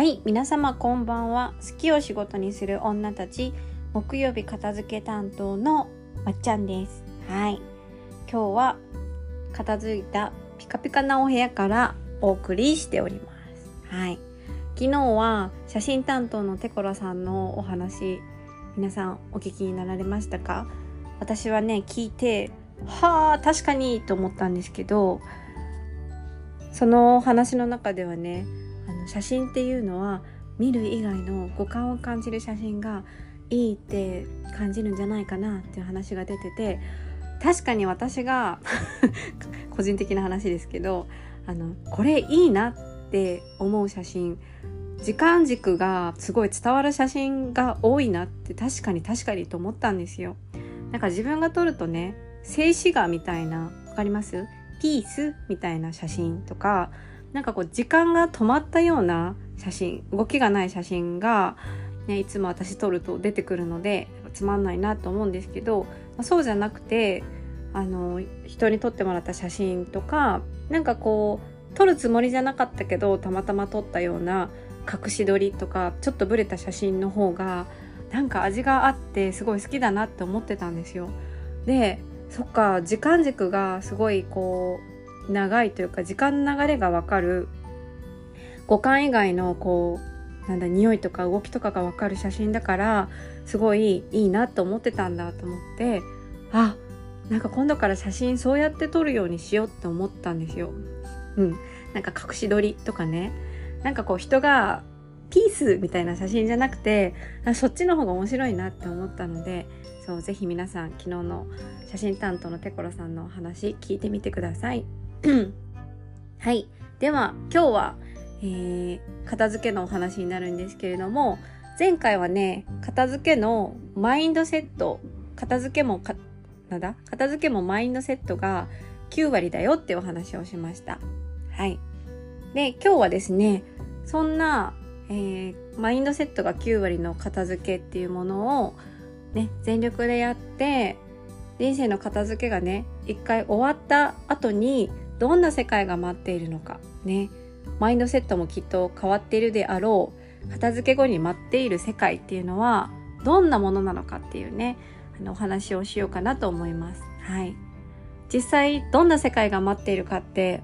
はい皆様こんばんは。好きを仕事にする女たち木曜日片付け担当のまっちゃんです。はい。今日は片付いたピカピカなお部屋からお送りしております。はい。昨日は写真担当のテコラさんのお話皆さんお聞きになられましたか？私はね聞いてはあ確かにと思ったんですけどその話の中ではねの写真っていうのは見る以外の五感を感じる写真がいいって感じるんじゃないかなっていう話が出てて確かに私が 個人的な話ですけどあのこれいいなって思う写真時間軸がすごい伝わる写真が多いなって確かに確かにと思ったんですよ。なんか自分が撮るとね静止画みたいなわかります？ピースみたいな写真とかなんかこう時間が止まったような写真動きがない写真が、ね、いつも私撮ると出てくるのでつまんないなと思うんですけど、まあ、そうじゃなくてあの人に撮ってもらった写真とかなんかこう撮るつもりじゃなかったけどたまたま撮ったような隠し撮りとかちょっとブレた写真の方がなんか味があってすごい好きだなって思ってたんですよ。でそっか時間軸がすごいこう長いというか時間の流れがわかる。五感以外のこうなんだ匂いとか動きとかがわかる写真だからすごいいいなと思ってたんだと思ってあなんか今度から写真そうやって撮るようにしようって思ったんですよ。うん、なんか隠し撮りとかね。なんかこう人がピースみたいな写真じゃなくてそっちの方が面白いなって思ったのでそうぜひ皆さん昨日の写真担当のテコロさんの話聞いてみてください。はい。では今日は、えー、片付けのお話になるんですけれども前回はね片付けのマインドセット片付けもかなんだ？片付けもマインドセットが9割だよってお話をしました。はい。で今日はですねそんなえー、マインドセットが9割の片付けっていうものをね全力でやって人生の片付けがね一回終わった後にどんな世界が待っているのかねマインドセットもきっと変わっているであろう片付け後に待っている世界っていうのはどんなものなのかっていうねあのお話をしようかなと思います。はい。実際どんな世界が待っているかって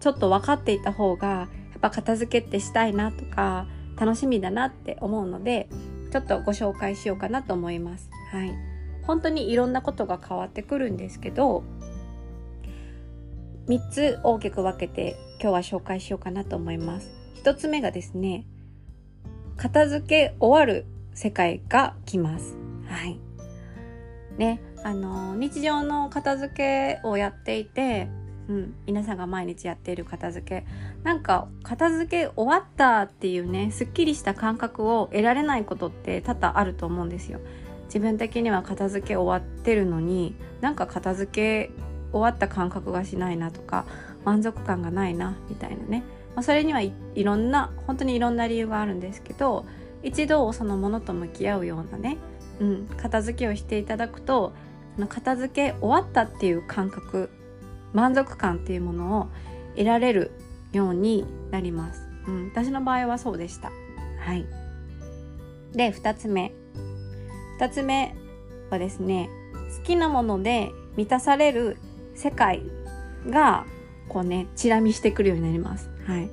ちょっと分かっていた方がやっぱ片付けってしたいなとか楽しみだなって思うのでちょっとご紹介しようかなと思います。はい、本当にいろんなことが変わってくるんですけど3つ大きく分けて今日は紹介しようかなと思います。1つ目がですね片付け終わる世界が来ます。はい。ね、あの日常の片付けをやっていてうん、皆さんが毎日やっている片付けなんか片付け終わったっていうねすっきりした感覚を得られないことって多々あると思うんですよ自分的には片付け終わってるのになんか片付け終わった感覚がしないなとか満足感がないなみたいなね、まあ、それにはいろんな本当にいろんな理由があるんですけど一度そのものと向き合うようなね、うん、片付けをしていただくと片付け終わったっていう感覚満足感っていうものを得られるようになります。うん、私の場合はそうでした。はい。で、2つ目。2つ目はですね、好きなもので満たされる世界が、こうね、チラ見してくるようになります。はい。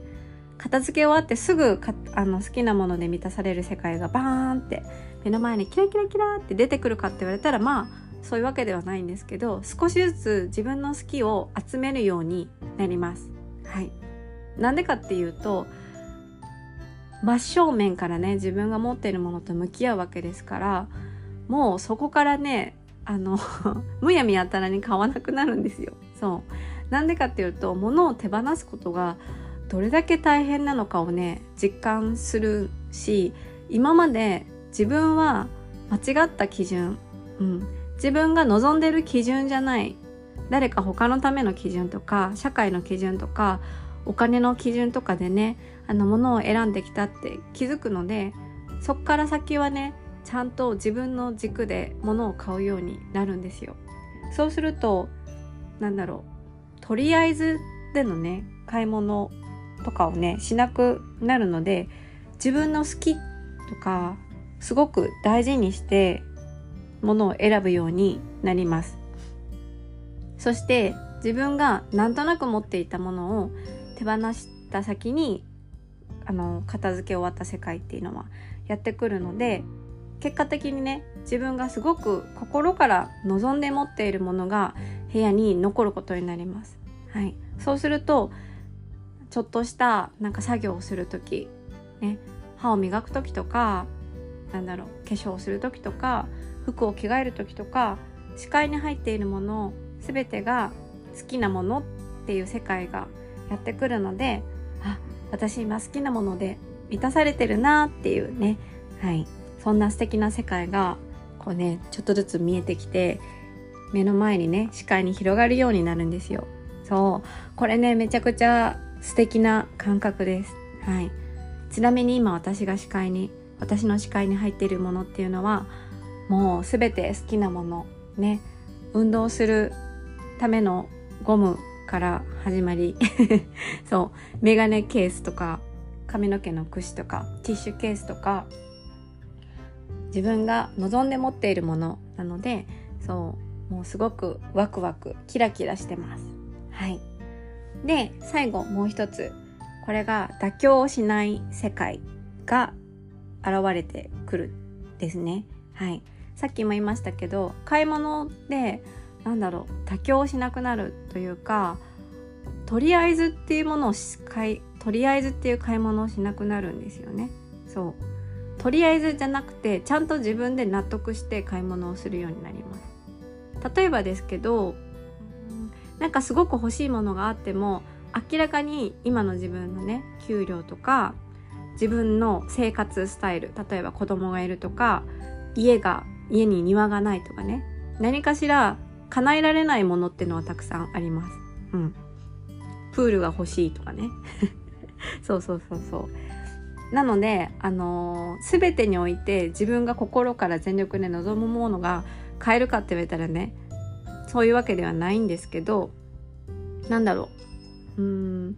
片付け終わってすぐかあの好きなもので満たされる世界がバーンって目の前にキラキラキラって出てくるかって言われたらまあそういうわけではないんですけど少しずつ自分の好きを集めるようになります。はい、なんでかっていうと真正面からね自分が持っているものと向き合うわけですからもうそこからねあの むやみやたらに買わなくなるんですよ。そうなんでかっていうと物を手放すことがどれだけ大変なのかをね実感するし今まで自分は間違った基準、うん、自分が望んでる基準じゃない誰か他のための基準とか社会の基準とかお金の基準とかでねあのものを選んできたって気づくのでそっから先はねちゃんと自分の軸で物を買うようになるんですよ。そうするとなんだろうとりあえずでのね買い物とかをねしなくなるので自分の好きとかすごく大事にしてものを選ぶようになりますそして自分がなんとなく持っていたものを手放した先にあの片付け終わった世界っていうのはやってくるので結果的にね自分がすごく心から望んで持っているものが部屋に残ることになります。はい、そうするとちょっとしたなんか作業をする時、ね、歯を磨く時とかなんだろう化粧をする時とか服を着替える時とか視界に入っているもの全てが好きなものっていう世界がやってくるのであ私今好きなもので満たされてるなっていうね。はいそんな素敵な世界がこうねちょっとずつ見えてきて目の前にね視界に広がるようになるんですよ。そう。これねめちゃくちゃ素敵な感覚です。はい。ちなみに今私が視界に私の視界に入っているものっていうのはもう全て好きなものね運動するためのゴムから始まり そう。メガネケースとか髪の毛の櫛とかティッシュケースとか自分が望んで持っているものなのでそうもうすごくワクワクキラキラしてます。はい。で最後もう一つ。これが妥協をしない世界が現れてくるですね。はい。さっきも言いましたけど買い物でなんだろう妥協しなくなるというかとりあえずっていうものを買いとりあえずっていう買い物をしなくなるんですよね。そう。とりあえずじゃなくてちゃんと自分で納得して買い物をするようになります例えばですけどなんかすごく欲しいものがあっても明らかに今の自分のね給料とか自分の生活スタイル例えば子供がいるとか家が家に庭がないとかね何かしら叶えられないものってのはたくさんあります。うん。プールが欲しいとかね。そうそうそうそう。なので、あのー、全てにおいて自分が心から全力で望むものが買えるかって言われたらね、そういうわけではないんですけど、なんだろう。うーん、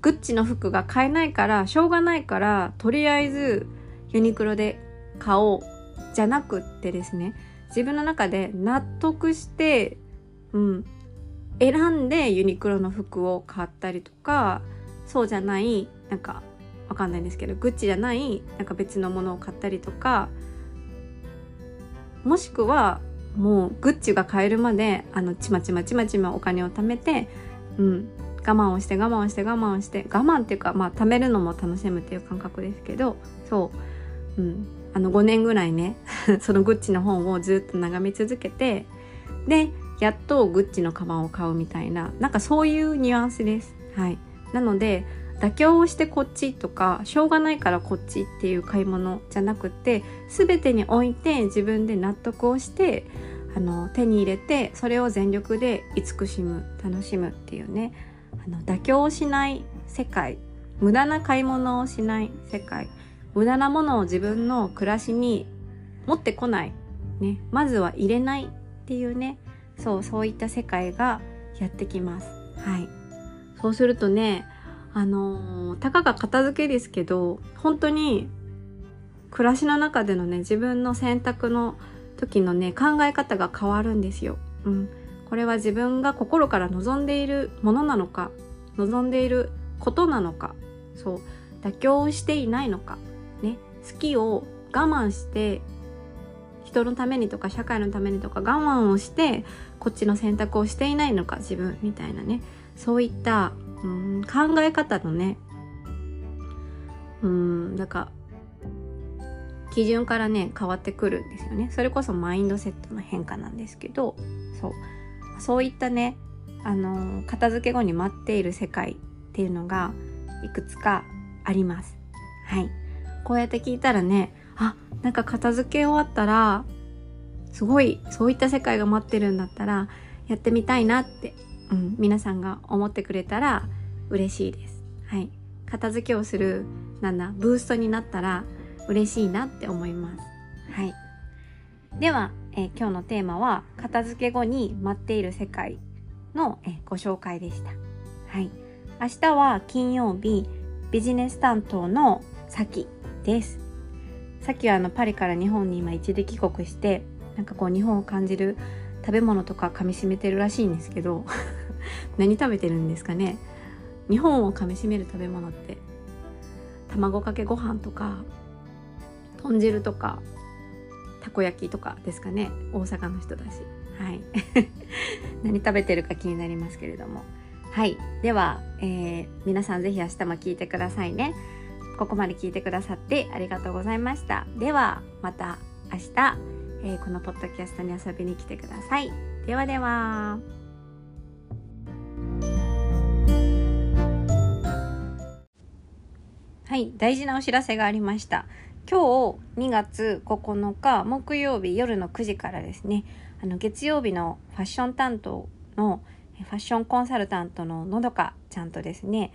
グッチの服が買えないから、しょうがないから、とりあえずユニクロで買おうじゃなくってですね、自分の中で納得して、うん、選んでユニクロの服を買ったりとかそうじゃないなんかわかんないですけどグッチじゃないなんか別のものを買ったりとかもしくはもうグッチが買えるまであのちまちまちまちまお金を貯めて、うん、我慢をして我慢をして我慢をして我慢っていうかまあ貯めるのも楽しむっていう感覚ですけどそう、うん、あの5年ぐらいね そのグッチの本をずっと眺め続けてでやっとグッチのカバンを買うみたいななんかそういうニュアンスです。はい、なので妥協をしてこっちとかしょうがないからこっちっていう買い物じゃなくて全てにおいて自分で納得をしてあの手に入れてそれを全力で慈しむ楽しむっていうね。あの妥協をしない世界。無駄な買い物をしない世界。無駄なものを自分の暮らしに持ってこない、ね、まずは入れないっていうね。そうそういった世界がやってきます。はい、そうするとねあのー、たかが片付けですけど本当に暮らしの中でのね自分の選択の時のね考え方が変わるんですよ。うん、これは自分が心から望んでいるものなのか望んでいることなのかそう。妥協していないのかね。好きを我慢して人のためにとか社会のためにとか我慢をしてこっちの選択をしていないのか自分みたいなね。そういったうん考え方のね。うんだか基準からね変わってくるんですよね。それこそマインドセットの変化なんですけどそう。そういったねあの片付け後に待っている世界っていうのがいくつかあります。はい。こうやって聞いたらねあなんか片付け終わったらすごいそういった世界が待ってるんだったらやってみたいなって、うん、皆さんが思ってくれたら嬉しいです。はい。片付けをする、なんだ、ブーストになったら嬉しいなって思います。はい。では、え、今日のテーマは片付け後に待っている世界の、え、ご紹介でした。はい。明日は金曜日、ビジネス担当のさきですさっきはあのパリから日本に今一時帰国してなんかこう日本を感じる食べ物とか噛みしめてるらしいんですけど何食べてるんですかね。日本を噛みしめる食べ物って卵かけご飯とか豚汁とかたこ焼きとかですかね。大阪の人だし。はい。何食べてるか気になりますけれども。はい。では、えー、皆さん是非明日も聞いてくださいね。ここまで聞いてくださってありがとうございました。ではまた明日、えー、このポッドキャストに遊びに来てください。ではでは。はい大事なお知らせがありました今日2月9日木曜日夜の9時からですねあの月曜日のファッション担当のファッションコンサルタントののどかちゃんとですね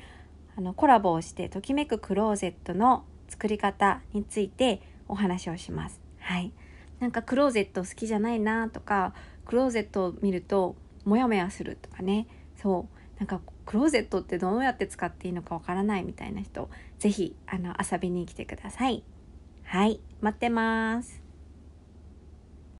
あのコラボをしてときめくクローゼットの作り方についてお話をします。はい。なんかクローゼット好きじゃないなとかクローゼットを見るとモヤモヤするとかねそうなんかクローゼットってどうやって使っていいのかわからないみたいな人ぜひあの遊びに来てください。はい待ってます。